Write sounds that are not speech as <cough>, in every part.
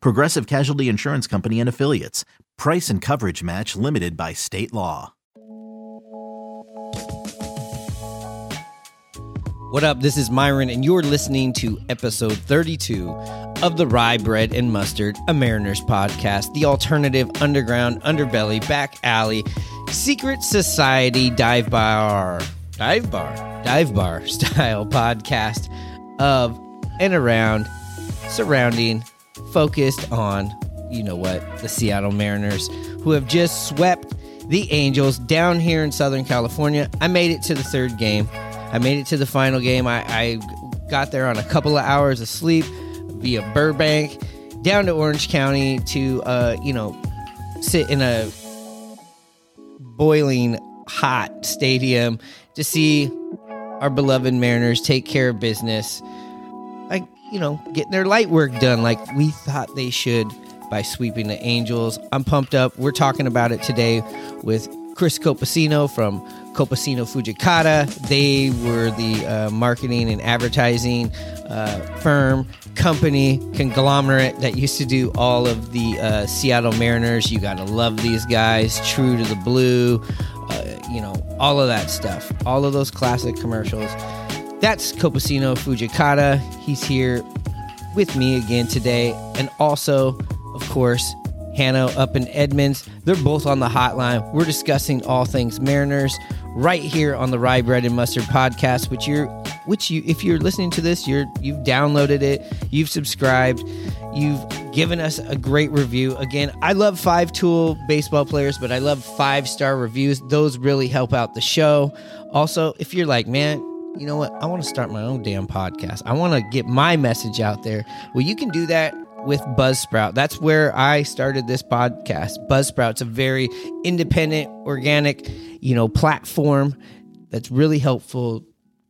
Progressive Casualty Insurance Company and Affiliates. Price and coverage match limited by state law. What up? This is Myron, and you're listening to episode 32 of the Rye Bread and Mustard, a Mariners podcast, the alternative underground, underbelly, back alley, secret society dive bar, dive bar, dive bar <laughs> style podcast of and around, surrounding, focused on, you know what, the Seattle Mariners, who have just swept the Angels down here in Southern California. I made it to the third game. I made it to the final game. I, I got there on a couple of hours of sleep via Burbank down to Orange County to, uh, you know, sit in a boiling hot stadium to see our beloved Mariners take care of business. You know, getting their light work done like we thought they should by sweeping the Angels. I'm pumped up. We're talking about it today with Chris Copacino from Copacino Fujikado. They were the uh, marketing and advertising uh, firm, company, conglomerate that used to do all of the uh, Seattle Mariners. You got to love these guys. True to the Blue, uh, you know, all of that stuff. All of those classic commercials. That's Copacino Fujikado. He's here with me again today. And also, of course, Hano up in Edmonds. They're both on the hotline. We're discussing all things Mariners right here on the Rye Bread and Mustard podcast, which you're which you if you're listening to this, you're you've downloaded it, you've subscribed, you've given us a great review. Again, I love five tool baseball players, but I love five star reviews. Those really help out the show. Also, if you're like, man, you know what? I want to start my own damn podcast. I want to get my message out there. Well, you can do that with Buzzsprout. That's where I started this podcast. Buzzsprout's a very independent, organic, you know, platform that's really helpful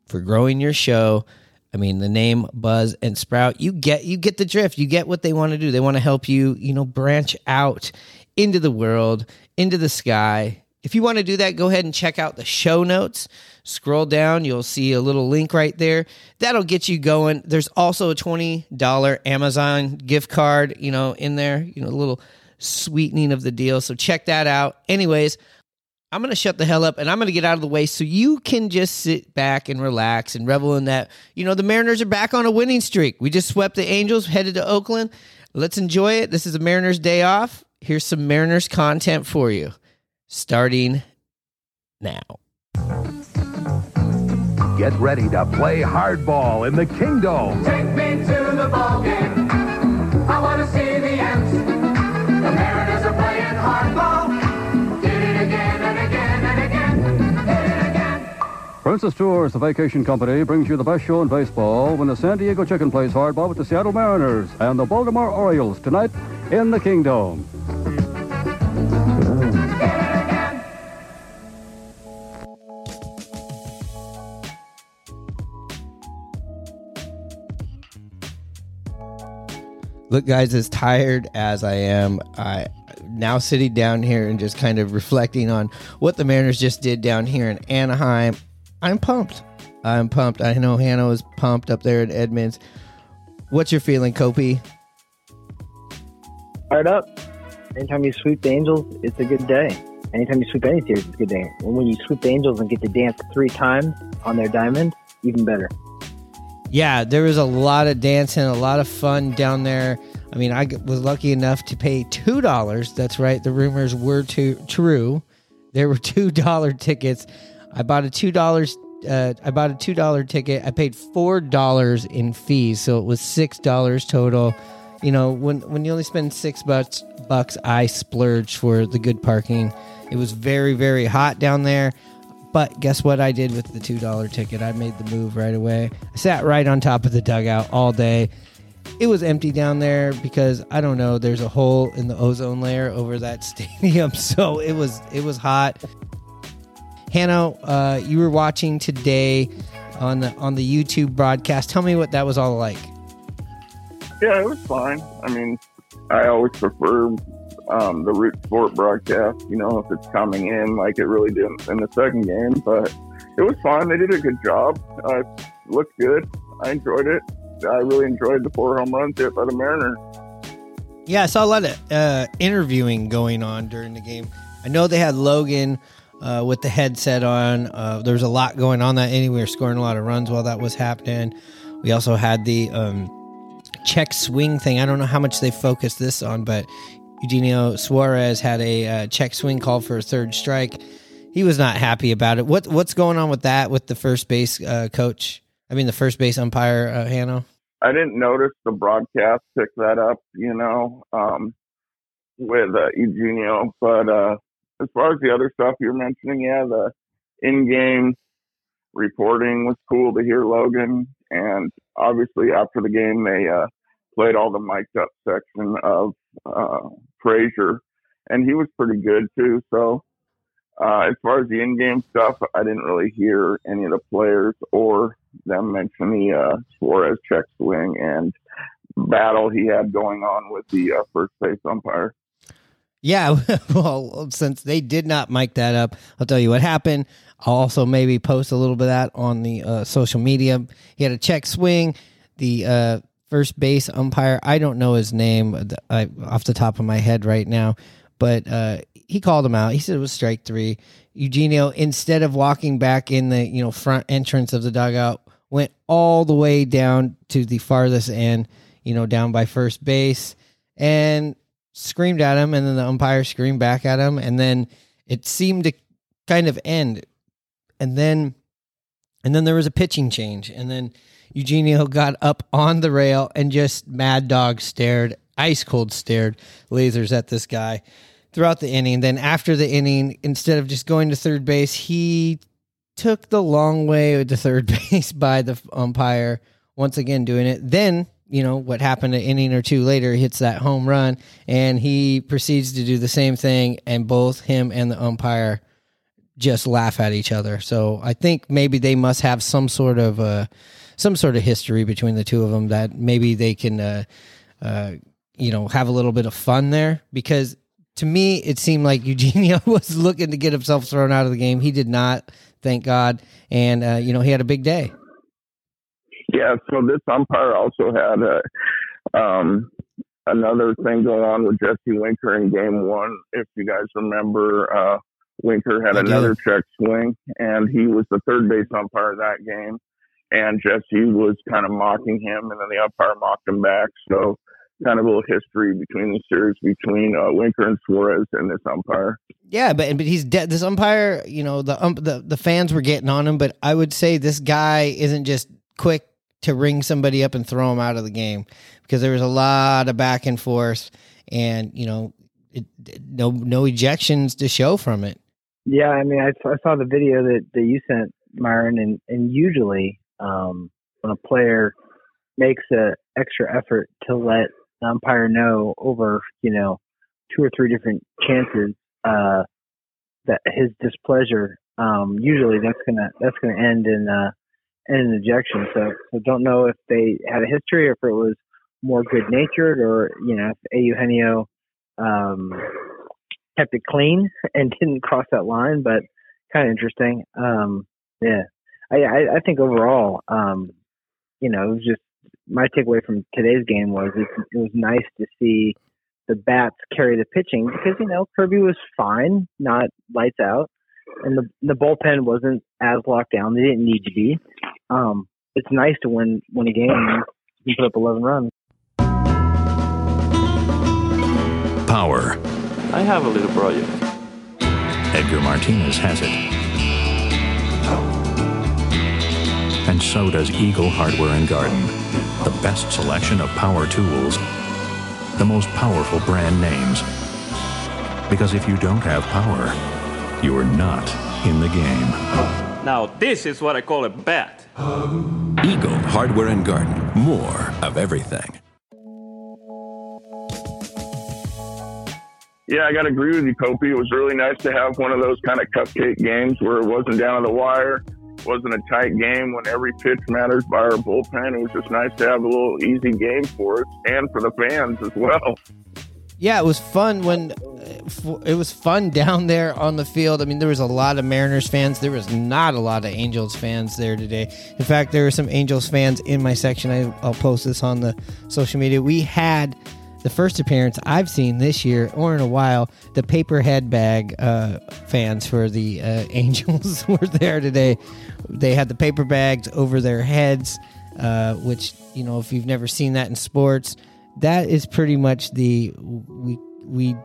for growing your show. I mean, the name Buzz and Sprout, you get you get the drift. You get what they want to do. They want to help you, you know, branch out into the world, into the sky. If you want to do that, go ahead and check out the show notes. Scroll down, you'll see a little link right there. That'll get you going. There's also a $20 Amazon gift card, you know, in there, you know, a little sweetening of the deal. So check that out. Anyways, I'm going to shut the hell up and I'm going to get out of the way so you can just sit back and relax and revel in that. You know, the Mariners are back on a winning streak. We just swept the Angels, headed to Oakland. Let's enjoy it. This is a Mariners day off. Here's some Mariners content for you starting now. Get ready to play hardball in the Kingdome. Take me to the ball game. I want to see the Ants. The Mariners are playing hardball. Did it again and again and again. Did it again. Princess Tours, the vacation company, brings you the best show in baseball when the San Diego Chicken plays hardball with the Seattle Mariners and the Baltimore Orioles tonight in the Kingdome. Look, guys, as tired as I am, I now sitting down here and just kind of reflecting on what the Mariners just did down here in Anaheim. I'm pumped. I'm pumped. I know Hano is pumped up there in Edmonds. What's your feeling, Kopi? fired up. Anytime you sweep the Angels, it's a good day. Anytime you sweep any series, it's a good day. And when you sweep the Angels and get to dance three times on their diamond, even better. Yeah, there was a lot of dancing, a lot of fun down there. I mean, I was lucky enough to pay two dollars. That's right. The rumors were too true. There were <laughs> two dollar tickets. I bought a two dollars. Uh, I bought a two dollar ticket. I paid four dollars in fees, so it was six dollars total. You know, when when you only spend six bucks, bucks, I splurged for the good parking. It was very very hot down there. But guess what I did with the two dollar ticket? I made the move right away. I sat right on top of the dugout all day. It was empty down there because I don't know. There's a hole in the ozone layer over that <laughs> stadium, so it was it was hot. Hano, uh, you were watching today on the on the YouTube broadcast. Tell me what that was all like. Yeah, it was fine. I mean, I always prefer um, the Root Sport broadcast, you know, if it's coming in like it really didn't in the second game. But it was fine. They did a good job. Uh, it looked good. I enjoyed it. I really enjoyed the four home runs hit by the Mariners. Yeah, I saw a lot of uh, interviewing going on during the game. I know they had Logan uh, with the headset on. Uh, there was a lot going on that inning. We were scoring a lot of runs while that was happening. We also had the um, check swing thing. I don't know how much they focused this on, but Eugenio Suarez had a uh, check swing call for a third strike. He was not happy about it. What what's going on with that with the first base uh, coach? I mean, the first base umpire, uh, Hano. I didn't notice the broadcast pick that up, you know, um, with uh, Eugenio. But uh, as far as the other stuff you're mentioning, yeah, the in-game reporting was cool to hear Logan, and obviously after the game they uh, played all the mic'd up section of uh, Frazier, and he was pretty good too. So uh, as far as the in-game stuff, I didn't really hear any of the players or them mention the uh, Suarez check swing and battle he had going on with the uh, first base umpire. Yeah, <laughs> well, since they did not mic that up, I'll tell you what happened. I'll also maybe post a little bit of that on the uh, social media. He had a check swing. The uh, first base umpire, I don't know his name off the top of my head right now, but uh, he called him out. He said it was strike three. Eugenio, instead of walking back in the you know front entrance of the dugout, went all the way down to the farthest end, you know, down by first base, and screamed at him, and then the umpire screamed back at him, and then it seemed to kind of end, and then and then there was a pitching change, and then Eugenio got up on the rail and just mad dog stared, ice cold stared lasers at this guy throughout the inning. Then after the inning, instead of just going to third base, he took the long way to third <laughs> base by the umpire. Once again, doing it. Then you know what happened an inning or two later, hits that home run, and he proceeds to do the same thing, and both him and the umpire just laugh at each other. So I think maybe they must have some sort of uh, some sort of history between the two of them that maybe they can, uh, uh, you know, have a little bit of fun there. Because to me, it seemed like <laughs> Eugenio was looking to get himself thrown out of the game. He did not, thank God, and uh, you know he had a big day. Yeah, so this umpire also had a, um, another thing going on with Jesse Winker in game one. If you guys remember, uh, Winker had another check swing, and he was the third base umpire of that game. And Jesse was kind of mocking him, and then the umpire mocked him back. So, kind of a little history between the series between uh, Winker and Suarez and this umpire. Yeah, but but he's dead. This umpire, you know, the ump, the the fans were getting on him, but I would say this guy isn't just quick to ring somebody up and throw him out of the game because there was a lot of back and forth, and you know, it, no no ejections to show from it. Yeah, I mean, I, I saw the video that, that you sent, Myron, and, and usually um, when a player makes an extra effort to let the umpire know over, you know, two or three different chances uh, that his displeasure, um, usually that's gonna that's gonna end in uh, ejection. So, so don't know if they had a history or if it was more good natured or you know if Eugenio um, kept it clean <laughs> and didn't cross that line, but kind of interesting. Um, yeah, I, I, I think overall, um, you know, it was just my takeaway from today's game was it, it was nice to see the bats carry the pitching because you know Kirby was fine, not lights out, and the the bullpen wasn't as locked down. They didn't need to be. Um, it's nice to win win a game and put up 11 runs. power. I have a little project. Edgar Martinez has it. And so does Eagle Hardware and Garden. The best selection of power tools, the most powerful brand names. Because if you don't have power, you are not in the game. Now, this is what I call a bet. Eagle Hardware and Garden. More of everything. Yeah, I got to agree with you, Kopi. It was really nice to have one of those kind of cupcake games where it wasn't down to the wire, wasn't a tight game when every pitch matters by our bullpen. It was just nice to have a little easy game for us and for the fans as well. Yeah, it was fun when it was fun down there on the field. I mean, there was a lot of Mariners fans. There was not a lot of Angels fans there today. In fact, there were some Angels fans in my section. I, I'll post this on the social media. We had the first appearance I've seen this year or in a while. The paper head bag uh, fans for the uh, <laughs> Angels were there today. They had the paper bags over their heads, uh, which you know if you've never seen that in sports, that is pretty much the we we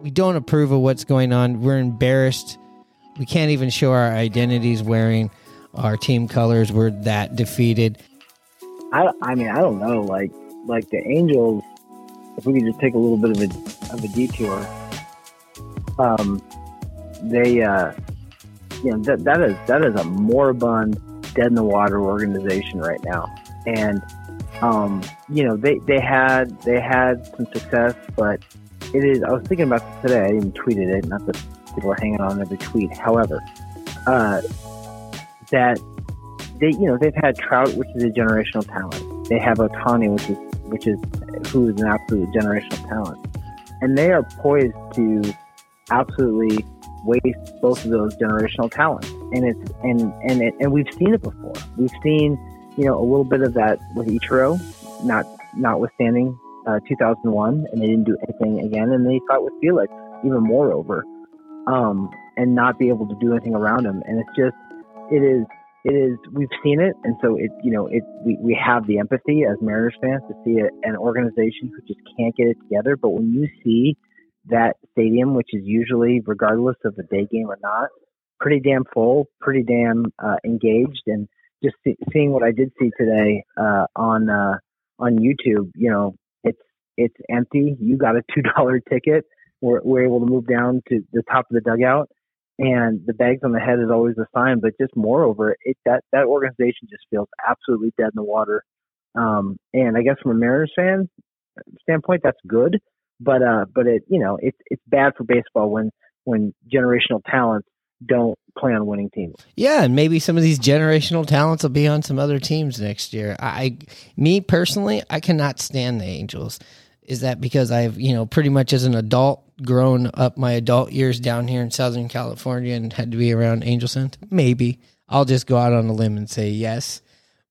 we don't approve of what's going on. We're embarrassed. We can't even show our identities wearing our team colors. We're that defeated. I, I mean, I don't know. Like, like the Angels, if we could just take a little bit of a of a detour, um, they, uh, you know, that that is that is a moribund, dead in the water organization right now, and um, you know, they they had they had some success, but it is. I was thinking about this today. I even tweeted it. Not that people are hanging on every tweet. However, uh, that they, you know, they've had Trout, which is a generational talent. They have Ohtani, which is which is who is an absolute generational talent, and they are poised to absolutely waste both of those generational talents. And it's and and it, and we've seen it before. We've seen you know a little bit of that with Ichiro, not notwithstanding uh, 2001, and they didn't do anything again. And they fought with Felix even more over, um, and not be able to do anything around him. And it's just, it is, it is. We've seen it, and so it, you know, it. We, we have the empathy as Mariners fans to see a, an organization who just can't get it together. But when you see that stadium, which is usually, regardless of the day game or not, pretty damn full, pretty damn uh, engaged, and just see, seeing what I did see today uh, on uh, on YouTube, you know, it's it's empty. You got a <laughs> two dollar ticket. We're, we're able to move down to the top of the dugout, and the bags on the head is always a sign. But just moreover, it that that organization just feels absolutely dead in the water. Um, and I guess from a Mariners fan standpoint, that's good. But uh, but it you know it's it's bad for baseball when when generational talents don't play on winning teams. Yeah, and maybe some of these generational talents will be on some other teams next year. I, me personally, I cannot stand the Angels. Is that because I've, you know, pretty much as an adult grown up my adult years down here in Southern California and had to be around Angel? Maybe. I'll just go out on a limb and say yes.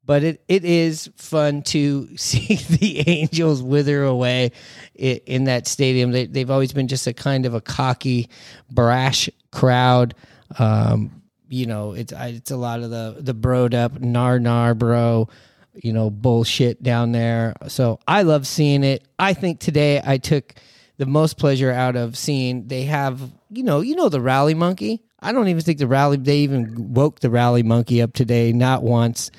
But it, it is fun to <laughs> see the Angels wither away in, that stadium. They, they've always been just a kind of a cocky, brash crowd. Um, you know, it's it's a lot of the the broed up nar nar bro, you know, bullshit down there. So I love seeing it. I think today I took the most pleasure out of seeing they have, you know, you know the rally monkey. I don't even think the rally they even woke the rally monkey up today, not once.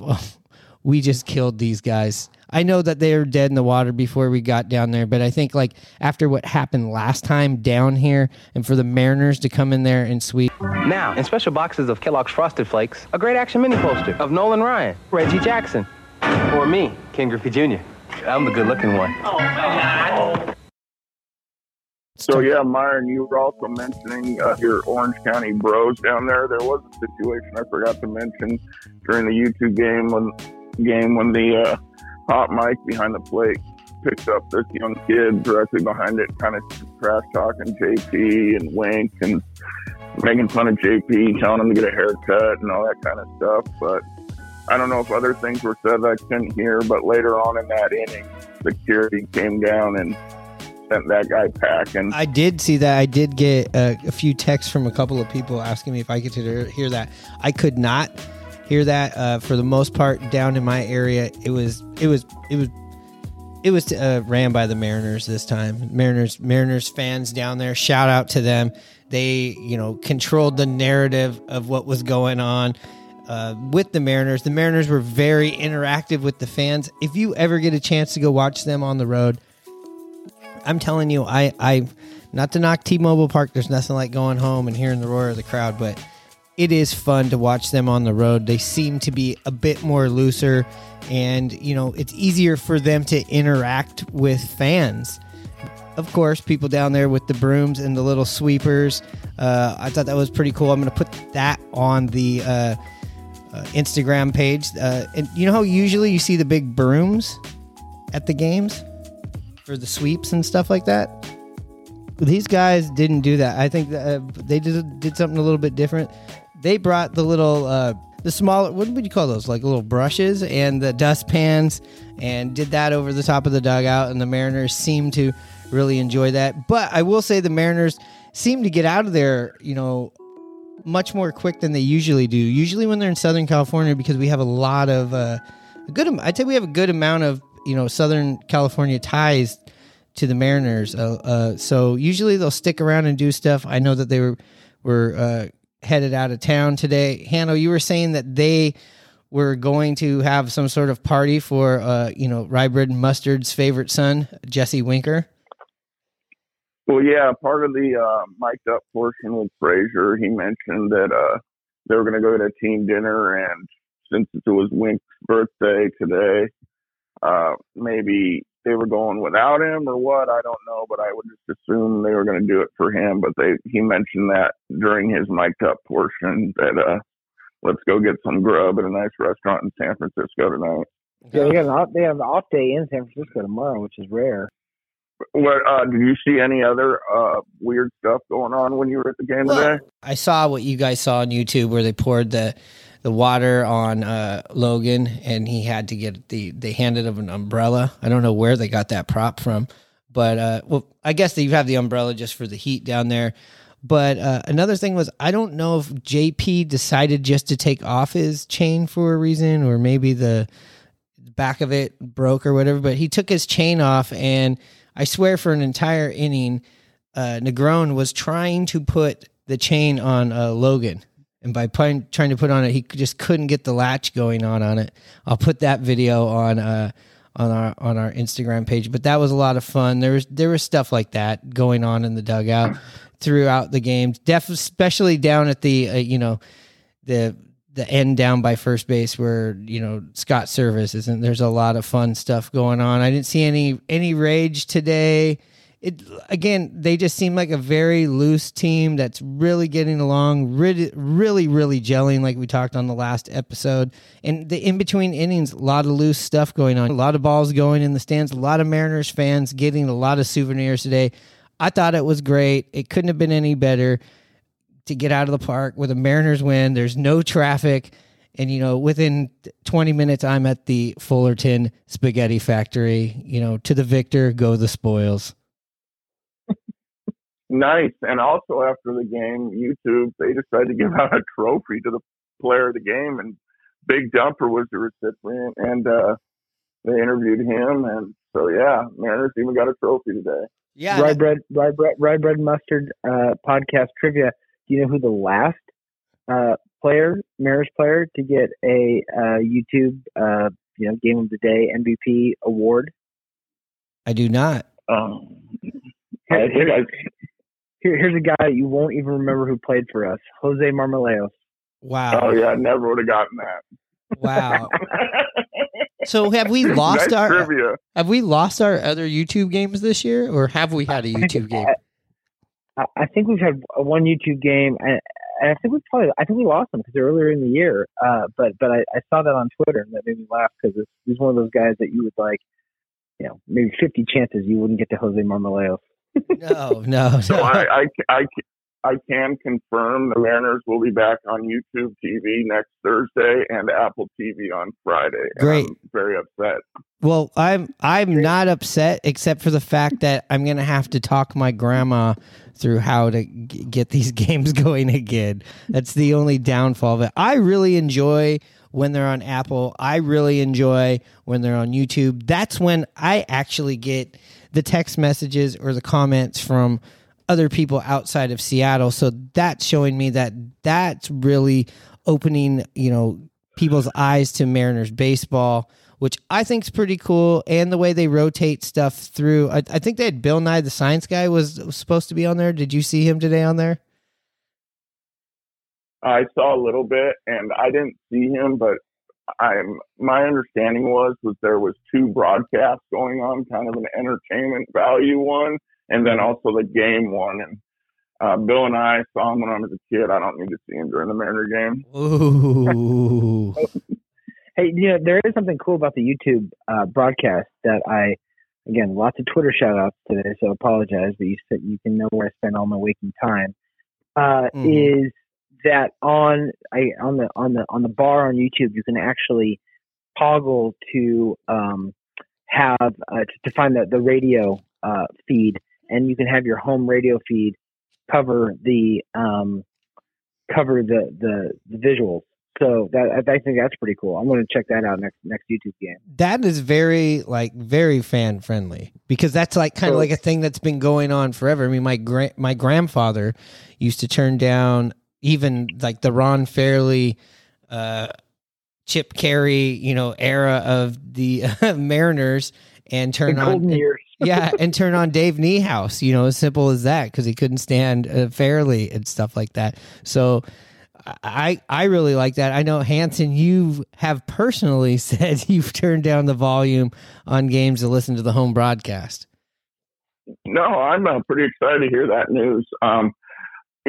<laughs> We just killed these guys. I know that they were dead in the water before we got down there, but I think like after what happened last time down here, and for the Mariners to come in there and sweep. Now, in special boxes of Kellogg's Frosted Flakes, a great action mini poster of Nolan Ryan, Reggie Jackson, or me, Ken Griffey Jr. I'm the good-looking one. Oh, So yeah, Myron, you were also mentioning uh, your Orange County Bros down there. There was a situation I forgot to mention during the YouTube game when game when the uh, hot mic behind the plate picked up this young kid directly behind it, kind of trash talking JP and Wink and making fun of JP, telling him to get a haircut and all that kind of stuff. But I don't know if other things were said that I couldn't hear. But later on in that inning, security came down and sent that guy packing. I did see that. I did get a, a few texts from a couple of people asking me if I could hear, hear that. I could not hear that uh, for the most part down in my area. It was it was it was it was uh, ran by the Mariners this time. Mariners Mariners fans down there. Shout out to them. They you know controlled the narrative of what was going on. Uh, with the Mariners, the Mariners were very interactive with the fans. If you ever get a chance to go watch them on the road, I'm telling you, I, I, not to knock T-Mobile Park. There's nothing like going home and hearing the roar of the crowd, but it is fun to watch them on the road. They seem to be a bit more looser, and you know it's easier for them to interact with fans. Of course, people down there with the brooms and the little sweepers. Uh, I thought that was pretty cool. I'm going to put that on the uh, uh, Instagram page. Uh, and you know how usually you see the big brooms at the games for the sweeps and stuff like that. These guys didn't do that. I think that, uh, they did did something a little bit different. They brought the little uh, the smaller what would you call those like little brushes and the dustpans and did that over the top of the dugout and the Mariners seemed to really enjoy that. But I will say the Mariners seem to get out of there, you know, much more quick than they usually do. Usually when they're in Southern California because we have a lot of uh, a good I'd say we have a good amount of, you know, Southern California ties to the Mariners. Uh, uh, so usually they'll stick around and do stuff. I know that they were were uh, headed out of town today. Hano, you were saying that they were going to have some sort of party for uh, you know Rye Bread and Mustard's favorite son, Jesse Winker. Well, yeah, part of the uh, mic'd up portion with Frazier, he mentioned that uh, they were going to go to a team dinner, and since it was Wink's birthday today, uh, maybe they were going without him or what. I don't know, but I would just assume they were going to do it for him. But they he mentioned that during his mic'd up portion that uh, let's go get some grub at a nice restaurant in San Francisco tonight. Yeah, they got an off, they have an off day in San Francisco tomorrow, which is rare. What uh, did you see any other uh, weird stuff going on when you were at the game today? I saw what you guys saw on YouTube where they poured the the water on uh, Logan and he had to get the they handed him an umbrella. I don't know where they got that prop from, but uh, well, I guess they have the umbrella just for the heat down there. But uh, another thing was I don't know if JP decided just to take off his chain for a reason, or maybe the back of it broke or whatever. But he took his chain off, and I swear for an entire inning, uh, Negron was trying to put the chain on uh, Logan. And by trying to put on it, he just couldn't get the latch going on on it. I'll put that video on uh, on our on our Instagram page. But that was a lot of fun. There was there was stuff like that going on in the dugout throughout the game. Def, especially down at the uh, you know the the end down by first base where you know Scott Servais isn't. There's a lot of fun stuff going on. I didn't see any any rage today. It again, they just seem like a very loose team that's really getting along, really, really, really gelling, like we talked on the last episode. And the in between innings, a lot of loose stuff going on, a lot of balls going in the stands, a lot of Mariners fans getting a lot of souvenirs today. I thought it was great. It couldn't have been any better to get out of the park with a Mariners win. There's no traffic. And, you know, within 20 minutes, I'm at the Fullerton Spaghetti Factory. You know, to the victor, go the spoils. Nice. And also after the game, YouTube, they decided to give out a trophy to the player of the game and Big Dumper was the recipient and uh they interviewed him and so yeah, Mariners even got a trophy today. Yeah. Rye bread, rye bread, rye bread mustard uh, podcast trivia. Do you know who the last uh, player, Mariners player, to get a uh, YouTube, uh, you know, Game of the Day MVP award? I do not. Um, I think I, Here, here's a guy you won't even remember who played for us, Jose Marmolejos. Wow. oh yeah, I never would have gotten that. Wow. <laughs> So have we lost Nice our trivia. have we lost our other YouTube games this year, or have we had a YouTube game? I, I think we've had a one YouTube game, and, and I think we probably, I think we lost them because earlier in the year. Uh, but but I, I saw that on Twitter, and that made me laugh because he's one of those guys that you would like, you know, maybe 50 chances you wouldn't get to Jose Marmolejos. No, no, <laughs> So no. I, I, I, I can confirm the Mariners will be back on YouTube TV next Thursday and Apple TV on Friday. Great. I'm very upset. Well, I'm I'm not upset except for the fact that I'm gonna have to talk my grandma through how to g- get these <laughs> games going again. That's the only downfall of it. I really enjoy when they're on Apple. I really enjoy when they're on YouTube. That's when I actually get the text messages or the comments from other people outside of Seattle. So that's showing me that that's really opening, you know, people's eyes to Mariners baseball, which I think is pretty cool. And the way they rotate stuff through. I, I think they had Bill Nye the Science Guy was, was supposed to be on there. Did you see him today on there? I saw a little bit, and I didn't see him, but I'm my understanding was was there was two broadcasts going on, kind of an entertainment value one, and then also the game one. And uh, Bill and I saw him when I was a kid. I don't need to see him during the Mariner game. Ooh. <laughs> Hey, you know, there is something cool about the YouTube uh, broadcast that I, again, lots of Twitter shout outs today, so apologize, but you said you can know where I spend all my waking time. Uh, Mhm. Is that on I on the on the on the bar on YouTube you can actually toggle to um, have uh, to, to find the the radio uh, feed, and you can have your home radio feed cover the um, cover the the, the visuals. So that I think that's pretty cool. I'm going to check that out next next YouTube game. that is very like very fan friendly because that's like kind of So- like a thing that's been going on forever. I mean, my gra- my grandfather used to turn down even like the Ron Fairly, uh, Chip Caray, you know, era of the <laughs> Mariners and turn The on <laughs> yeah, and turn on Dave Niehaus. You know, as simple as that because he couldn't stand uh, Fairly and stuff like that. So. I I really like that. I know Hanson, you have personally <laughs> said you've turned down the volume on games to listen to the home broadcast. No, I'm uh, pretty excited to hear that news. Um,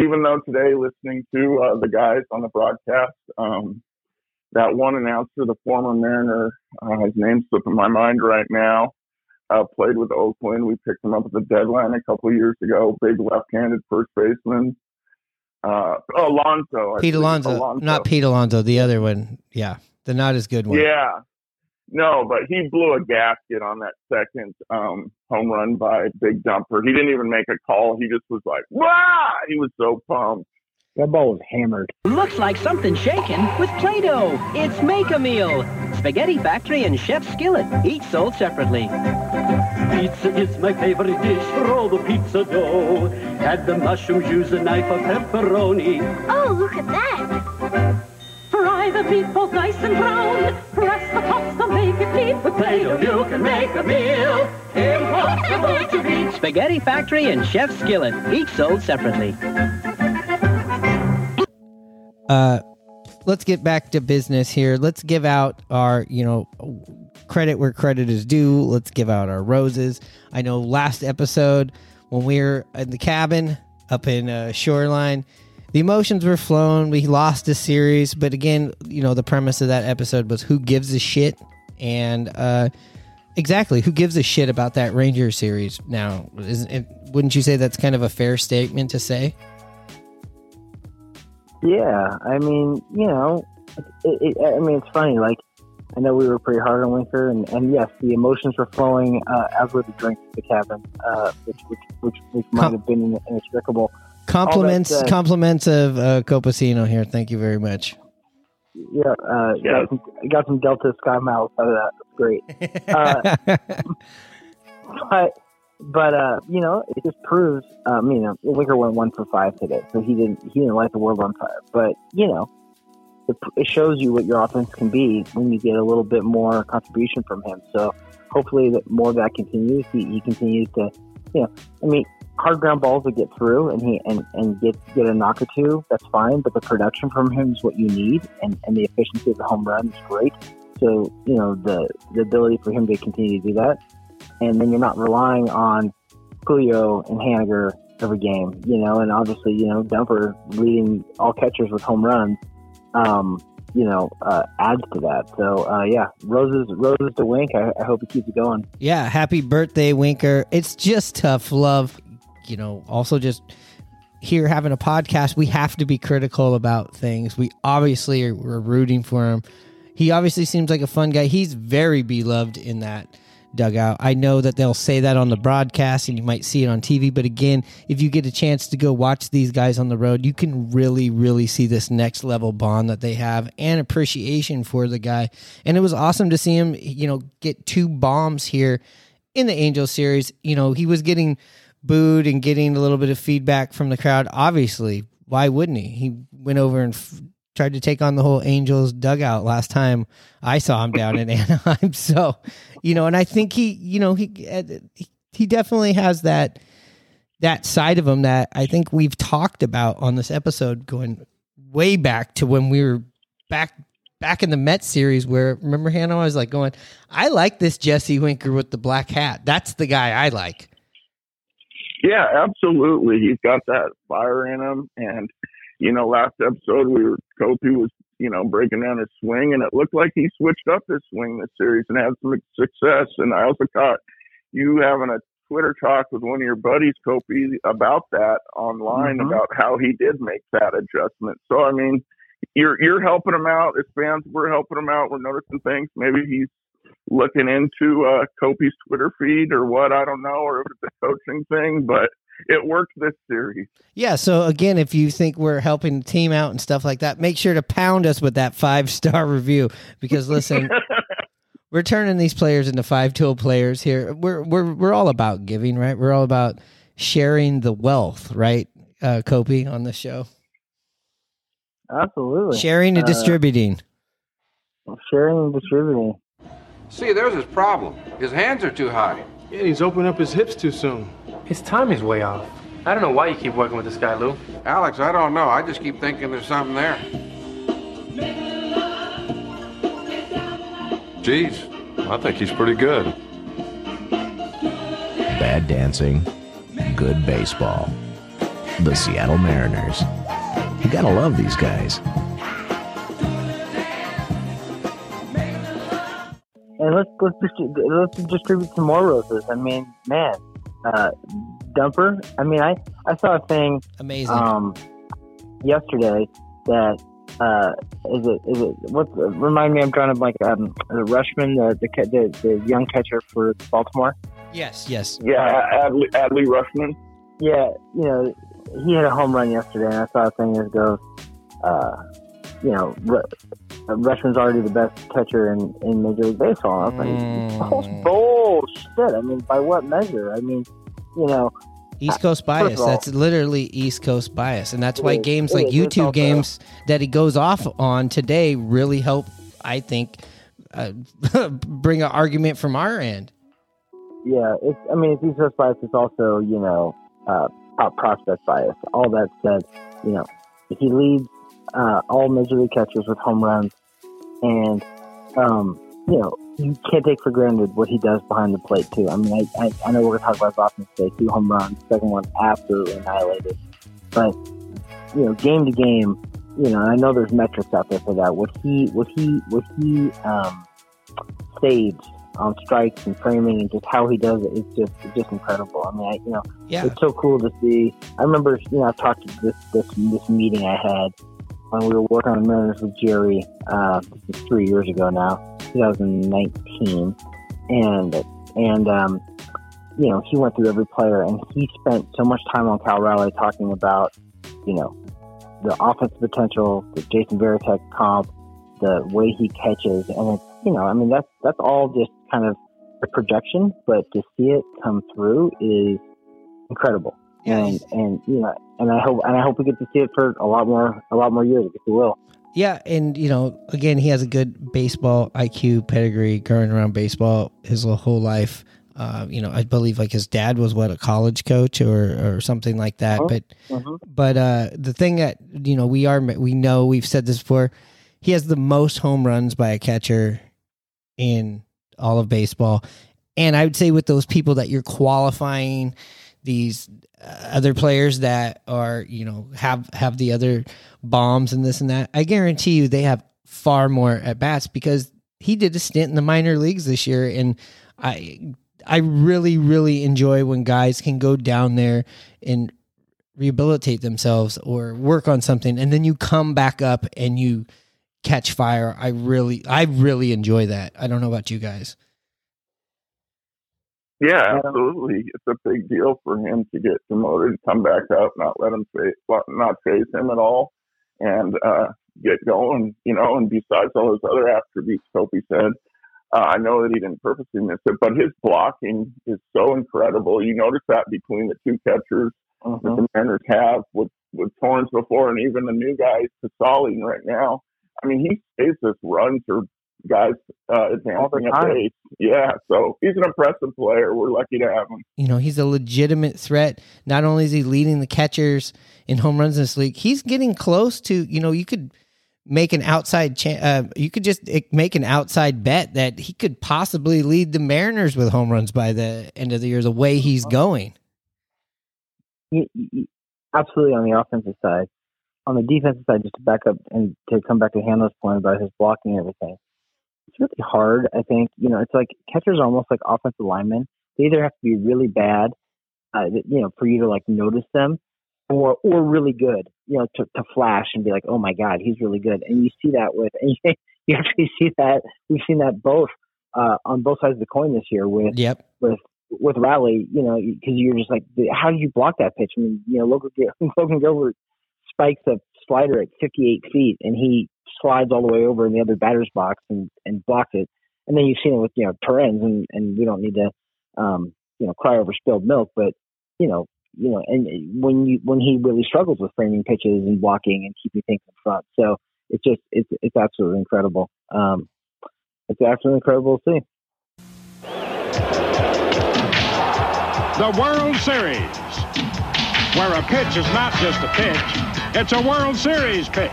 even though today, listening to uh, the guys on the broadcast, um, that one announcer, the former Mariner, uh, his name's slipping my mind right now, uh, played with Oakland. We picked him up at the deadline a couple of years ago. Big left-handed first baseman. Uh, Alonso. I Pete. Alonso, not Pete Alonso, the other one. Yeah, the not as good one. Yeah. No, but he blew a gasket on that second um, home run by Big Dumper. He didn't even make a call. He just was like, "Wow!" He was so pumped. That ball was hammered. Looks like something shaken with Play-Doh. It's Make a Meal. Spaghetti Factory and Chef Skillet, each sold separately. Pizza is my favorite dish. Roll the pizza dough. Add the mushrooms, use a knife of pepperoni. Oh, look at that. Fry the meatballs nice and brown. Press the pasta, make it neat. With Play-Doh you can make a meal. Impossible to beat. Spaghetti Factory and Chef Skillet, each sold separately. Uh, let's get back to business here. Let's give out our, you know, credit where credit is due. Let's give out our roses. I know last episode when we were in the cabin up in uh, Shoreline, the emotions were flown. We lost the series, but again, you know, the premise of that episode was who gives a shit, and uh, exactly who gives a shit about that Ranger series now? Is it, wouldn't you say that's kind of a fair statement to say? Yeah, I mean, you know, it, it, I mean, it's funny. Like, I know we were pretty hard on Winker, and, and yes, the emotions were flowing, uh, as were the drinks at the cabin, uh, which, which, which, which might have been inextricable. Compliments, that said- compliments of uh, Copacino here. Thank you very much. Yeah, uh, got, some, got some Delta Sky Miles out of that. Great. <laughs> Uh, <laughs> but but uh, you know, it just proves. Um, you know, Winker went one for five today, so he didn't he didn't light the world on fire. But you know, it, it shows you what your offense can be when you get a little bit more contribution from him. So hopefully, that more of that continues. He, he continues to, you know, I mean, hard ground balls that get through and he and and get get a knock or two. That's fine, but the production from him is what you need, and and the efficiency of the home run is great. So you know the the ability for him to continue to do that and then you're not relying on Julio and Haniger every game, you know, and obviously, you know, Dumper leading all catchers with home runs, um, you know, uh, adds to that. So, uh, yeah, roses, roses to Wink. I, I hope he keeps it going. Yeah, happy birthday, Winker. It's just tough love. You know, also just here having a podcast, we have to be critical about things. We obviously are we're rooting for him. He obviously seems like a fun guy. He's very beloved in that dugout. I know that they'll say that on the broadcast and you might see it on TV, but again, if you get a chance to go watch these guys on the road, you can really, really see this next level bond that they have and appreciation for the guy. And it was awesome to see him, you know, get two bombs here in the Angel series. You know, he was getting booed and getting a little bit of feedback from the crowd. Obviously, why wouldn't he? He went over and f- tried to take on the whole Angels dugout last time I saw him down in <laughs> Anaheim. <laughs> So, you know, and I think he, you know, uh, he he definitely has that that side of him that I think we've talked about on this episode going way back to when we were back back in the Mets series where remember Hano I was like going I like this Jesse Winker with the black hat. That's the guy I like. Yeah, absolutely. He's got that fire in him. And, you know, last episode we were, Kopi was, you know, breaking down his swing and it looked like he switched up his swing this series and had some success. And I also caught you having a Twitter talk with one of your buddies, Kopi, about that online Mhm. about how he did make that adjustment. So, I mean, you're, you're helping him out as fans. We're helping him out. We're noticing things. Maybe he's looking into uh, Kopi's Twitter feed or what. I don't know, or if it's a coaching thing, but it worked this series. Yeah, so again, if you think we're helping the team out and stuff like that, make sure to pound us with that five star <laughs> review because listen, <laughs> we're turning these players into five tool players here. We're we're we're all about giving, right? We're all about sharing the wealth, right? Uh Kopi on the show. Absolutely. Sharing and Uh, distributing. Sharing and distributing. See, there's his problem. His hands are too high. Yeah, he's opening up his hips too soon. His timing's way off. I don't know why you keep working with this guy, Lou. Alex, I don't know. I just keep thinking there's something there. Geez, I think he's pretty good. Bad dancing, good baseball. The Seattle Mariners. You gotta love these guys. And let's let's distri- let's distribute some more roses. I mean, man, uh, Dumper. I mean, I I saw a thing amazing um yesterday that uh is it is it what remind me I'm drawing a blank um the Rutschman the the the, the young catcher for Baltimore. Yes, yes. Yeah, Adley, Adley Rutschman. Yeah, you know, he had a home run yesterday, and I saw a thing that goes, uh, you know, Ru- Rutschman's already the best catcher in, in Major League Baseball. I was like, Mm. bullshit. I mean, by what measure? I mean, you know, East Coast bias. all- That's literally East Coast bias, and that's why is. games like is. YouTube games that he goes off on today really help. I think uh, <laughs> bring an argument from our end. yeah, it's. I mean, it's East Coast bias. It's also, you know, uh, prospect bias. All that said, you know, he leads uh, all major league catchers with home runs, and um, you know, you can't take for granted what he does behind the plate too. I mean, I, I, I know we're gonna talk about Boston today. Two home runs, second one absolutely annihilated, but you know, game to game, you know, I know there's metrics out there for that. What he, what he, what he um, saves on strikes and framing and just how he does it, it's just, it's just incredible. I mean, I, you know, Yeah. it's so cool to see. I remember, you know, I've talked to this, this, this meeting I had when we were working on Mariners with Jerry, uh, three years ago now, 2019. And, and, um, you know, he went through every player and he spent so much time on Cal Raleigh talking about, you know, the offensive potential, the Jason Varitek comp, the way he catches, and it's you know, I mean that's that's all just kind of a projection, but to see it come through is incredible. And and you know, and I hope and I hope we get to see it for a lot more a lot more years if we will. Yeah, and you know, again, he has a good baseball IQ pedigree, growing around baseball his whole life. Uh, you know, I believe like his dad was what a college coach or or something like that. Uh-huh. But Mhm. but uh, the thing that you know we are we know we've said this before. He has the most home runs by a catcher in all of baseball, and I would say with those people that you're qualifying these other players that are you know have have the other bombs and this and that. I guarantee you they have far more at bats because he did a stint in the minor leagues this year, and I I really really enjoy when guys can go down there and rehabilitate themselves or work on something, and then you come back up and you catch fire. I really I really enjoy that. I don't know about you guys. Yeah, absolutely. It's a big deal for him to get promoted, come back up, not let him face, not face him at all, and uh, get going. You know, and besides all those other attributes, Kopi said, uh, I know that he didn't purposely miss it, but his blocking is so incredible. You notice that between the two catchers that the Mariners have with with Torrens before, and even the new guy Casali right now. I mean, he us runs or guys uh, advancing at time. base. Yeah, so he's an impressive player. We're lucky to have him. You know, he's a legitimate threat. Not only is he leading the catchers in home runs in this league, he's getting close to, you know, you could make an outside cha- uh, you could just eh, make an outside bet that he could possibly lead the Mariners with home runs by the end of the year the way he's going. Y- y- absolutely on the offensive side. On the defensive side, just to back up and to come back to Hano's point about his blocking and everything, it's really hard. I think you know it's like catchers are almost like offensive linemen. They either have to be really bad, uh, you know, for you to like notice them, or or really good, you know, to, to flash and be like, oh my god, he's really good. And you see that with, <laughs> and you actually see that we've seen that both uh, on both sides of the coin this year with Yep. with with Riley, you know, because you're just like, how did you block that pitch? I mean, you know, Logan, <laughs> Logan Gilbert spikes a slider at 58 feet, and he slides all the way over in the other batter's box and and blocks it. And then you've seen it with you know Torrens, and and we don't need to, um, you know, cry over spilled milk, but you know, you know, and when you when he really struggles with framing pitches and blocking and keeping things in front, so it's just it's it's absolutely incredible. Um, it's absolutely incredible to see. The World Series, where a pitch is not just a pitch, it's a World Series pitch.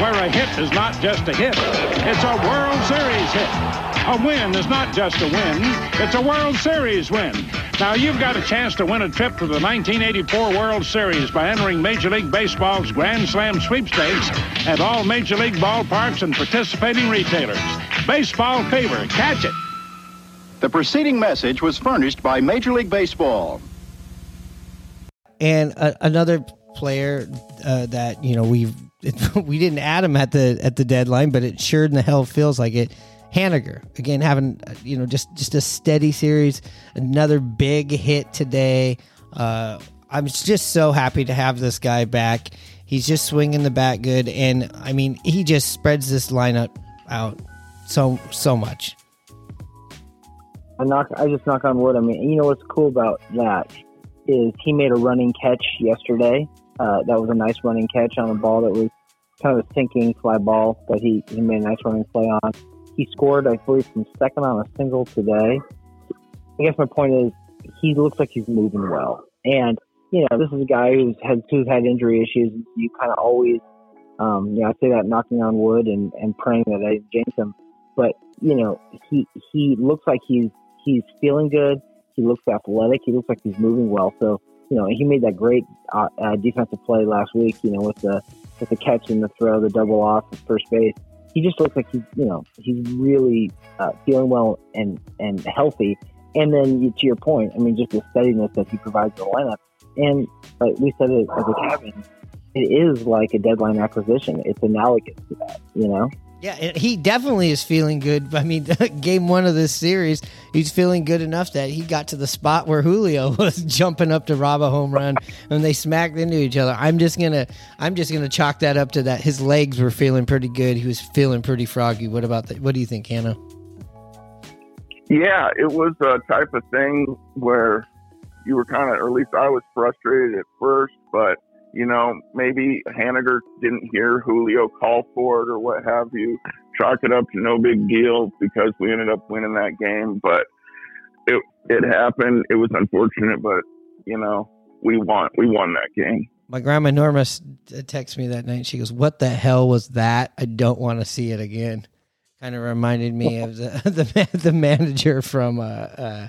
Where a hit is not just a hit, it's a World Series hit. A win is not just a win, it's a World Series win. Now, you've got a chance to win a trip to the 1984 World Series by entering Major League Baseball's Grand Slam sweepstakes at all Major League ballparks and participating retailers. Baseball fever, catch it. The preceding message was furnished by Major League Baseball. And a, another player uh, that you know we <laughs> we didn't add him at the at the deadline, but it sure in the hell feels like it. Haniger again having uh, you know just just a steady series, another big hit today. Uh, I'm just so happy to have this guy back. He's just swinging the bat good, and I mean he just spreads this lineup out so so much. I knock. I just knock on wood. I mean, you know what's cool about that is he made a running catch yesterday. Uh, that was a nice running catch on a ball that was kind of a sinking fly ball, but he, he made a nice running play on. He scored, I believe, from second on a single today. I guess my point is he looks like he's moving well, and you know this is a guy who's had who's had injury issues. You kind of always, um, you know, I say that knocking on wood and, and praying that I jinx him, but you know he he looks like he's he's feeling good. He looks athletic. He looks like he's moving well. So you know he made that great uh, uh, defensive play last week. You know with the with the catch and the throw, the double off at first base. He just looks like he's you know he's really uh, feeling well and and healthy. And then you, to your point, I mean, just the steadiness that he provides the lineup. And like we said it as a cabin, it is like a deadline acquisition. It's analogous to that, you know. Yeah, he definitely is feeling good. I mean, <laughs> game one of this series, he's feeling good enough that he got to the spot where Julio <laughs> was jumping up to rob a home run, and they smacked into each other. I'm just gonna, I'm just gonna chalk that up to that. His legs were feeling pretty good. He was feeling pretty froggy. What about that? What do you think, Hano? Yeah, it was a type of thing where you were kind of, or at least I was frustrated at first, but you know, maybe Haniger didn't hear Julio call for it or what have you. Chalk it up to no big deal because we ended up winning that game, but it it happened. It was unfortunate, but you know, we won. We won that game. My grandma Norma s- texted me that night. She goes, "What the hell was that? I don't want to see it again." Kind of reminded me of the <laughs> the, the manager from uh, uh,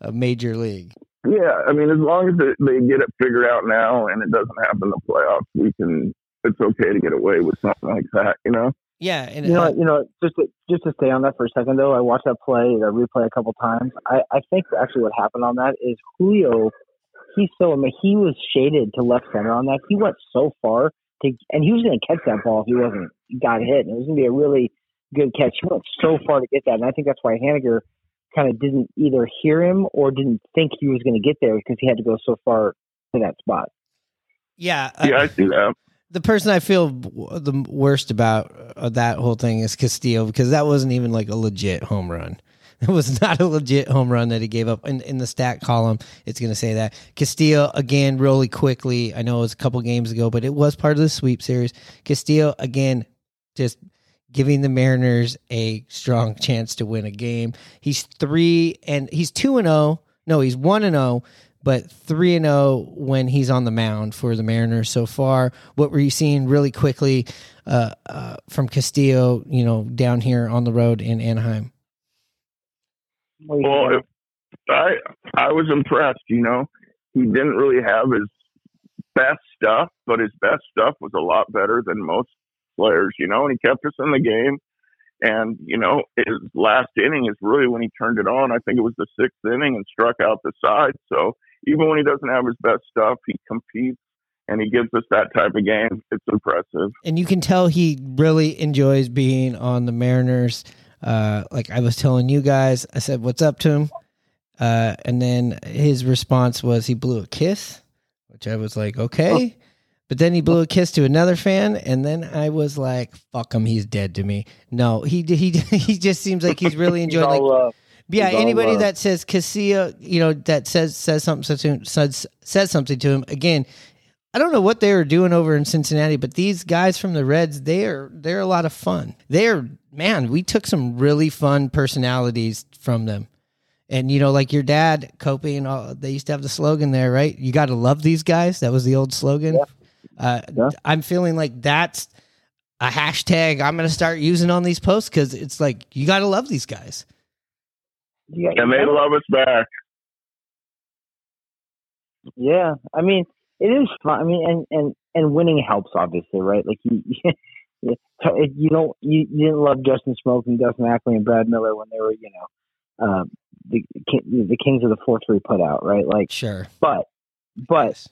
a major league. Yeah, I mean, as long as they get it figured out now and it doesn't happen in the playoffs, we can. It's okay to get away with something like that, you know. Yeah, and you know, uh, you know, just to, just to stay on that for a second though, I watched that play, the replay a couple times. I, I think actually what happened on that is Julio, he's so, I mean, he was shaded to left center on that. He went so far to, and he was going to catch that ball if he wasn't got hit. And it was going to be a really good catch. He went so far to get that, and I think that's why Haniger kind of didn't either hear him or didn't think he was going to get there because he had to go so far to that spot. Yeah, uh, Yeah, I see that. the person I feel the worst about uh, that whole thing is Castillo because that wasn't even like a legit home run. <laughs> It was not a legit home run that he gave up. In, in the stat column, it's going to say that Castillo again, really quickly. I know it was a couple games ago, but it was part of the sweep series. Castillo again, just giving the Mariners a strong chance to win a game. He's three and he's two and zero. No, he's one and zero, but three and zero when he's on the mound for the Mariners so far. What were you seeing really quickly uh, uh, from Castillo? You know, down here on the road in Anaheim. Well, I I was impressed. You know, he didn't really have his best stuff, but his best stuff was a lot better than most players. You know, and he kept us in the game. And you know, his last inning is really when he turned it on. I think it was the sixth inning and struck out the side. So even when he doesn't have his best stuff, he competes and he gives us that type of game. It's impressive. and you can tell he really enjoys being on the Mariners. Uh, like I was telling you guys, I said, "What's up to him?" Uh, and then his response was he blew a kiss, which I was like, "Okay." But then he blew a kiss to another fan, and then I was like, "Fuck him, he's dead to me." No, he he <laughs> he just seems like he's really <laughs> He's enjoying. all like, love. yeah, He's all anybody uh, that says Castillo, you know, that says says something to him, says says something to him again. I don't know what they were doing over in Cincinnati, but these guys from the Reds, they are they're a lot of fun. They're man, we took some really fun personalities from them. And you know, like your dad, Kopi, and all they used to have the slogan there, right? You got to love these guys. That was the old slogan. Uh, I'm feeling like that's a hashtag I'm going to start using on these posts because it's like you got to love these guys. You got- And they love us back. Yeah, I mean, it is fun. I mean, and and and winning helps, obviously, right? Like you, <laughs> you, you don't you, you didn't love Justin Smoak and Dustin Ackley and Brad Miller when they were, you know, um, the the kings of the four three put out, right? Like, sure, but but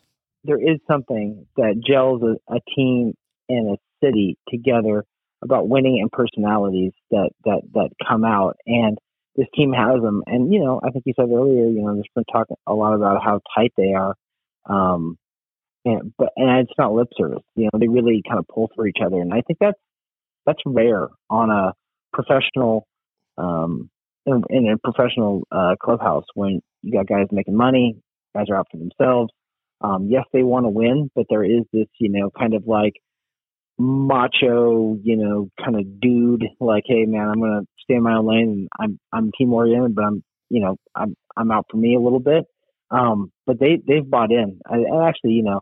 there is something that gels a, a team and a city together about winning and personalities that that that come out. And this team has them. And you know i think you said earlier you know there's been talk a lot about how tight they are. Um and but and it's not lip service. You know they really kind of pull for each other. And i think that's that's rare on a professional um in, in a professional uh clubhouse when you got guys making money guys are out for themselves um yes they want to win but there is this you know kind of like macho, you know, kind of dude, like, hey man, I'm gonna stay in my own lane and I'm I'm team oriented, but I'm you know, I'm I'm out for me a little bit. Um, but they they've bought in. I, and actually, you know,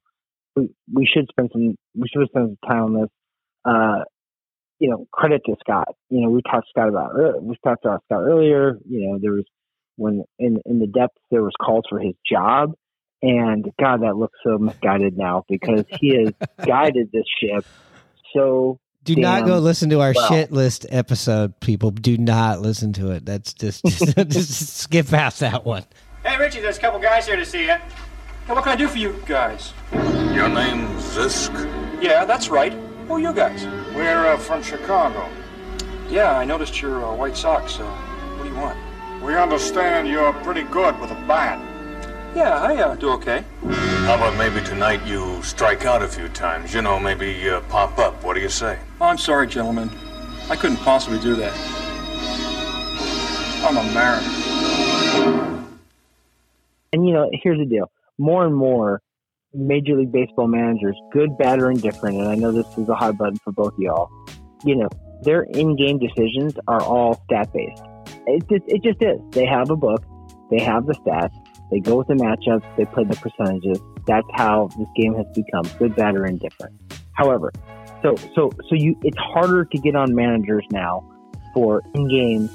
we we should spend some we should spend some time on this. Uh, you know, credit to Scott. You know, we talked Scott about we talked about Scott earlier. You know, there was when in in the depths there was calls for his job. And God, that looks so misguided now because he has <laughs> guided this ship so Do not go listen to our well. shit list episode, people. Do not listen to it. That's just, <laughs> just, just skip past that one. Hey, Richie, there's a couple guys here to see you. Hey, what can I do for you guys? Your name's Zisk? Yeah, that's right. Who are you guys? We're uh, from Chicago. Yeah, I noticed your uh, white socks. Uh, what do you want? We understand you're pretty good with a bat. Yeah, I uh, do okay. How about maybe tonight you strike out a few times? You know, maybe uh, pop up. What do you say? Oh, I'm sorry, gentlemen. I couldn't possibly do that. I'm a mariner. And you know, here's the deal: more and more Major League Baseball managers, good, bad, or indifferent, and I know this is a hot button for both of y'all. You know, their in-game decisions are all stat-based. It just, it just is. They have a book, they have the stats, they go with the matchups, they play the percentages. That's how this game has become good, bad, or indifferent. However, so so so you, it's harder to get on managers now for in-game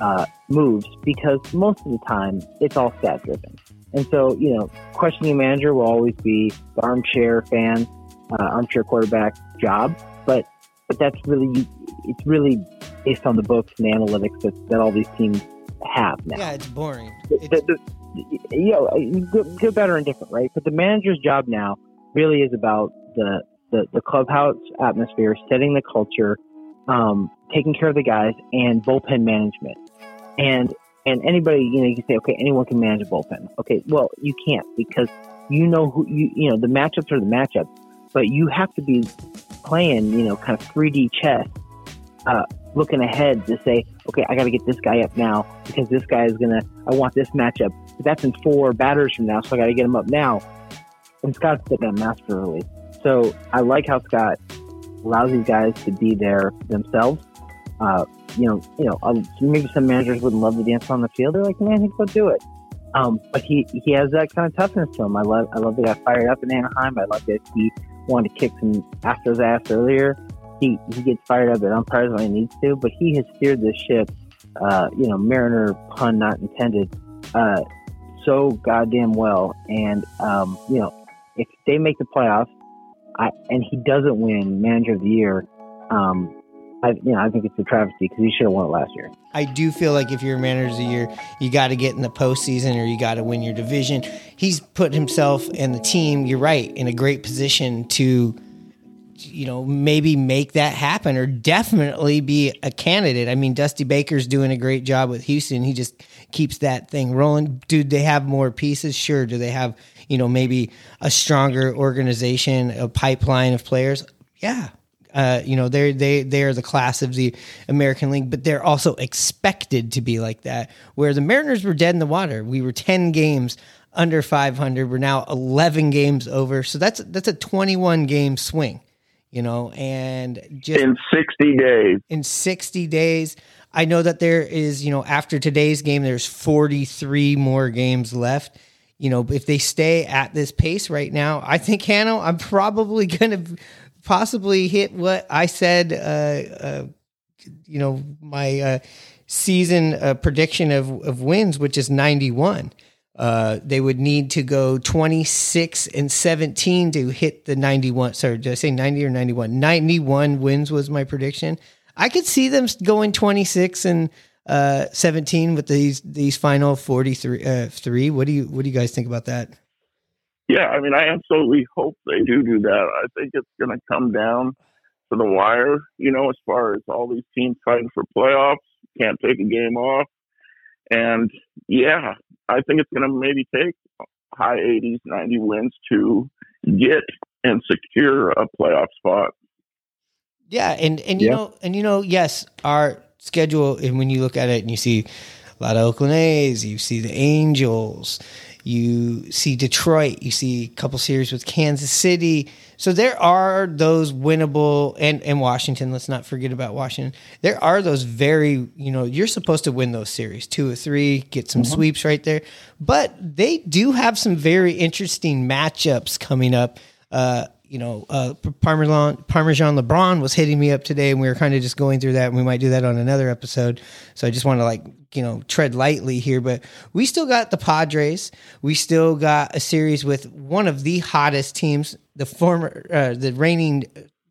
uh, moves because most of the time it's all stat driven. And so, you know, questioning a manager will always be the armchair fan, uh, armchair quarterback job. But but that's really it's really based on the books and the analytics that, that all these teams have now. Yeah, it's boring. The, the, the, you know, good, good, better, and different, right? But the manager's job now really is about the the, the clubhouse atmosphere, setting the culture, um, taking care of the guys, and bullpen management. And And anybody, you know, you can say, okay, anyone can manage a bullpen. Okay, well, you can't because you know who you you know the matchups are the matchups, but you have to be playing, you know, kind of 3D chess, uh, looking ahead to say, okay, I got to get this guy up now because this guy is gonna. I want this matchup. But that's in four batters from now, so I got to get him up now. And Scott's did that masterfully. So I like how Scott allows these guys to be there themselves. Uh, you know, you know, uh, maybe some managers wouldn't love to dance on the field. They're like, man, he's go do it. Um, but he he has that kind of toughness to him. I love I love that got fired up in Anaheim. I love that he wanted to kick some Astros ass earlier. He he gets fired up at umpires when he needs to, but he has steered this ship. Uh, you know, Mariner pun not intended. Uh, so goddamn well, and um, you know, if they make the playoffs, I, and he doesn't win Manager of the Year, um, I you know I think it's a travesty because he should have won it last year. I do feel like if you're manager of the year, you got to get in the postseason or you got to win your division. He's put himself and the team, you're right, in a great position to, you know, maybe make that happen or definitely be a candidate. I mean, Dusty Baker's doing a great job with Houston. He just keeps that thing rolling. Do they have more pieces? Sure. Do they have, you know, maybe a stronger organization, a pipeline of players? Yeah, uh, you know, they're they they're the class of the American League, but they're also expected to be like that. Where the Mariners were dead in the water. We were ten games under 500. We're now 11 games over. So that's that's a 21 game swing, you know, and just in 60 days. In 60 days. I know that there is, you know, after today's game, there's 43 more games left. You know, if they stay at this pace right now, I think Hano, I'm probably <laughs> going to possibly hit what I said. Uh, uh, you know, my uh, season uh, prediction of, of wins, which is 91. Uh, they would need to go 26 and 17 to hit the 91. Sorry, did I say 90 or 91? 91 wins was my prediction. I could see them going 26 and uh, 17 with these these final 43 uh, three. What do you what do you guys think about that? Yeah, I mean, I absolutely hope they do do that. I think it's going to come down to the wire, you know, as far as all these teams fighting for playoffs, can't take a game off. And yeah, I think it's going to maybe take high 80s, 90 wins to get and secure a playoff spot. Yeah, and and you Yeah. know, and you know, yes, our schedule. And when you look at it, and you see a lot of Oakland A's, you see the Angels, you see Detroit, you see a couple series with Kansas City. So there are those winnable, and and Washington. Let's not forget about Washington. There are those very, you know, you're supposed to win those series, two or three, get some sweeps right there. But they do have some very interesting matchups coming up. Uh, you know, uh, Parmesan Parmesan LeBron was hitting me up today, and we were kind of just going through that. And we might do that on another episode. So I just want to like you know tread lightly here, but we still got the Padres. We still got a series with one of the hottest teams, the former, uh, the reigning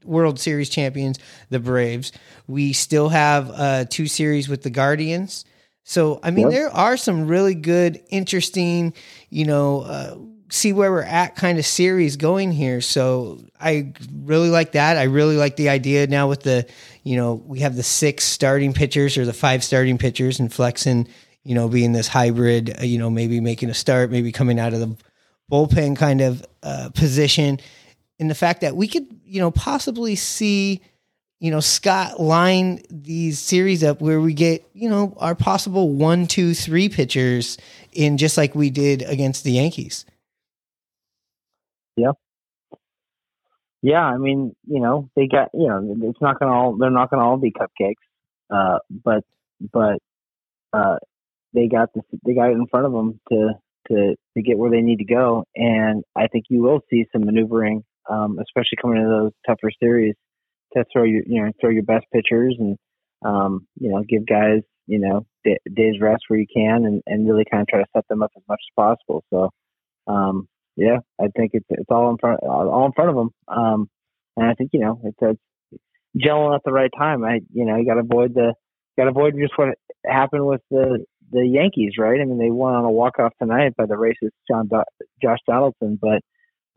World Series champions, the Braves. We still have uh, two series with the Guardians. So I mean, Yep. there are some really good, interesting, you know. See where we're at kind of series going here. So I really like that. I really like the idea now with the, you know, we have the six starting pitchers or the five starting pitchers and flexing, you know, being this hybrid, uh, you know, maybe making a start, maybe coming out of the bullpen kind of uh, position. And the fact that we could, you know, possibly see, you know, Scott line these series up where we get, you know, our possible one, two, three pitchers in just like we did against the Yankees. Yeah. Yeah, I mean, you know, they got, you know, it's not gonna all, they're not gonna all be cupcakes, uh, but, but, uh, they got this, they got it in front of them to, to, to get where they need to go, and I think you will see some maneuvering, um, especially coming into those tougher series, to throw your, you know, throw your best pitchers and, um, you know, give guys, you know, d- days rest where you can, and, and really kind of try to set them up as much as possible. So, um, yeah, I think it's it's all in front all in front of them. Um, and I think you know it's, it's gelling at the right time. I you know you got to avoid the got to avoid just what happened with the the Yankees, right? I mean they won on a walk off tonight by the racist John Do- Josh Donaldson, but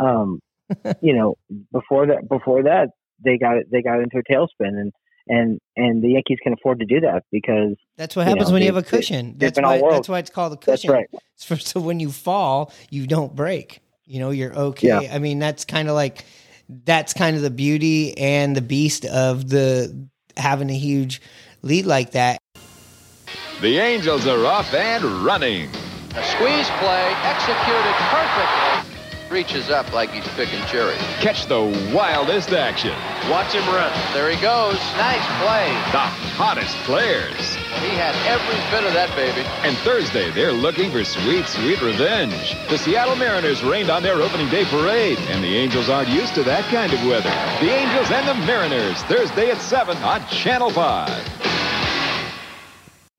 um, <laughs> you know before that before that they got they got into a tailspin and and and the Yankees can afford to do that because That's what happens know, when you have a cushion. they- That's why. That's why it's called a That's cushion. right. It's for- so when you fall, you don't break. You know, you're okay. Yeah. I mean, that's kind of like that's kind of the beauty and the beast of the having a huge lead like that. The Angels are off and running. A squeeze play executed perfectly. Reaches up like he's picking cherries. Catch the wildest action. Watch him run. There he goes. Nice play. The hottest players. He had every bit of that baby. And Thursday, they're looking for sweet, sweet revenge. The Seattle Mariners rained on their opening day parade, and the Angels aren't used to that kind of weather. The Angels and the Mariners, Thursday at 7 on Channel 5.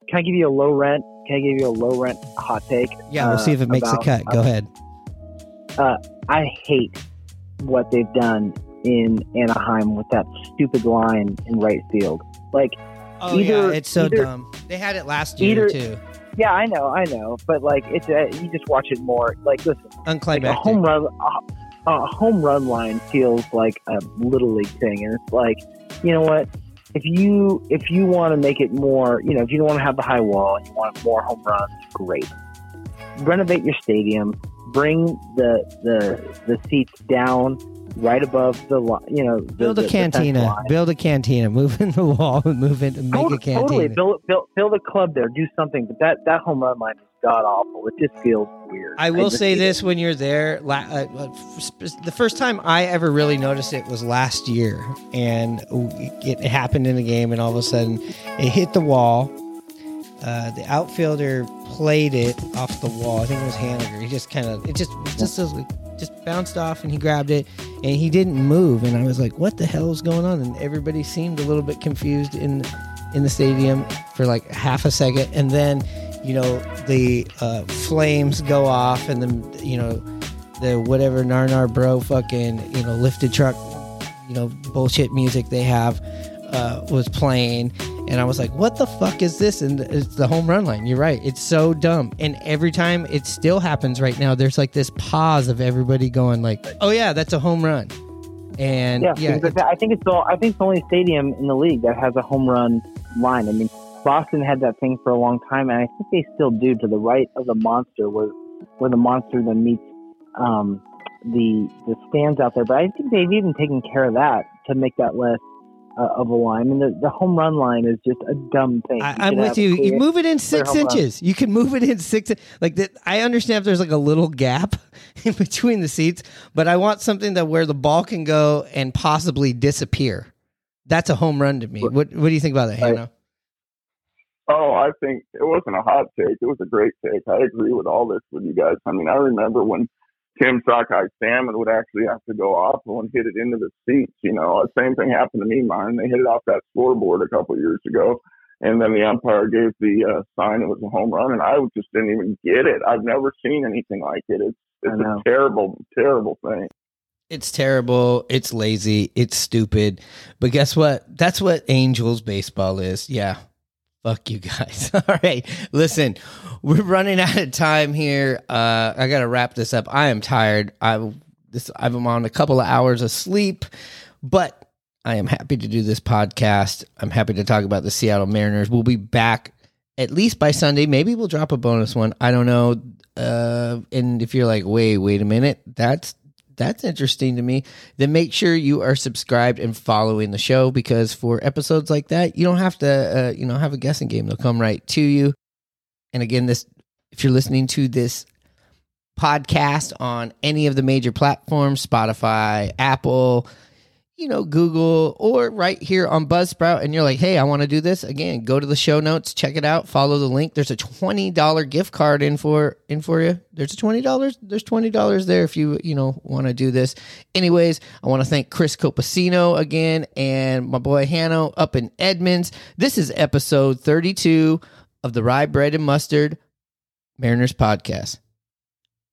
can I give you a low rent? Can I give you a low rent hot take? Yeah, we'll uh, see if it makes about- the cut. Go ahead. Uh, I hate what they've done in Anaheim with that stupid line in right field. Like, Oh either, yeah, it's so either- dumb. They had it last year either- too. Yeah, I know, I know, but like, it's uh, you just watch it more. Like, listen, like a home run, a, a home run line feels like a little league thing, and it's like, you know what? If you if you want to make it more, you know, if you don't want to have the high wall and you want more home runs, great. Renovate your stadium. Bring the the the seats down right above the you know the, Build a the cantina. line. Build a cantina. <laughs> Move in the wall. Move in. Make a Totally, cantina. totally. Build, build, build a club there. Do something. But that, that home run line is god awful. It just feels weird. I will just say this: when you're there, la- uh, uh, the first time I ever really noticed it was last year, and it happened in a game, and all of a sudden it hit the wall. Uh, the outfielder played it off the wall. I think it was Haniger. He just kind of it just it just just bounced off, and he grabbed it, and he didn't move. And I was like, "What the hell is going on?" And everybody seemed a little bit confused in in the stadium for like half a second, and then you know the uh, flames go off, and then you know the whatever Narnar Bro fucking you know lifted truck you know bullshit music they have uh, was playing, and I was like, "What the fuck is this?" And it's the home run line. You're right; it's so dumb. And every time it still happens right now. There's like this pause of everybody going like, "Oh yeah, that's a home run," and yeah, yeah, I think it's the I think it's the only stadium in the league that has a home run line. I mean, Boston had that thing for a long time, and I think they still do to the right of the monster, where where the monster then meets um, the the stands out there. But I think they've even taken care of that to make that less uh, of a line. I mean, the, the home run line is just a dumb thing. I, I'm with have a you. You move it in six home run. inches. You can move it in six. Like that. I understand if there's like a little gap <laughs> in between the seats, but I want something that where the ball can go and possibly disappear. That's a home run to me. What What do you think about that, Hano? Oh, I think it wasn't a hot take. It was a great take. I agree with all this with you guys. I mean, I remember when Tim Sockeye Salmon would actually have to go off and hit it into the seats. You know, the same thing happened to me, mine. They hit it off that scoreboard a couple of years ago. And then the umpire gave the uh, sign it was a home run, and I just didn't even get it. I've never seen anything like it. It's it's a terrible, terrible thing. It's terrible. It's lazy. It's stupid. But guess what? That's what Angels baseball is. Yeah. Fuck you guys. <laughs> All right. Listen, we're running out of time here. Uh, I got to wrap this up. I am tired. I this I'm on a couple of hours of sleep, but I am happy to do this podcast. I'm happy to talk about the Seattle Mariners. We'll be back at least by Sunday. Maybe we'll drop a bonus one. I don't know. Uh, and if you're like, wait, wait a minute, that's that's interesting to me. Then make sure you are subscribed and following the show because for episodes like that, you don't have to, uh, you know, have a guessing game. They'll come right to you. And again, this if you're listening to this podcast on any of the major platforms, Spotify, Apple, you know, Google, or right here on Buzzsprout, and you're like, hey, I want to do this again, go to the show notes, check it out, follow the link. There's a twenty dollar gift card in for in for you. There's a twenty dollars. There's twenty dollars there if you you know want to do this. Anyways, I want to thank Chris Copacino again and my boy Hano up in Edmonds. This is episode 32 of the Rye Bread and Mustard Mariners podcast.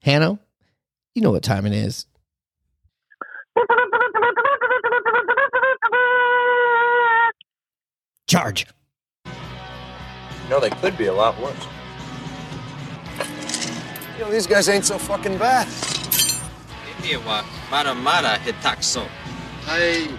Hano, you know what time it is. <laughs> Charge. You know, they could be a lot worse. You know, these guys ain't so fucking bad. Mara Mara Hitaxo. I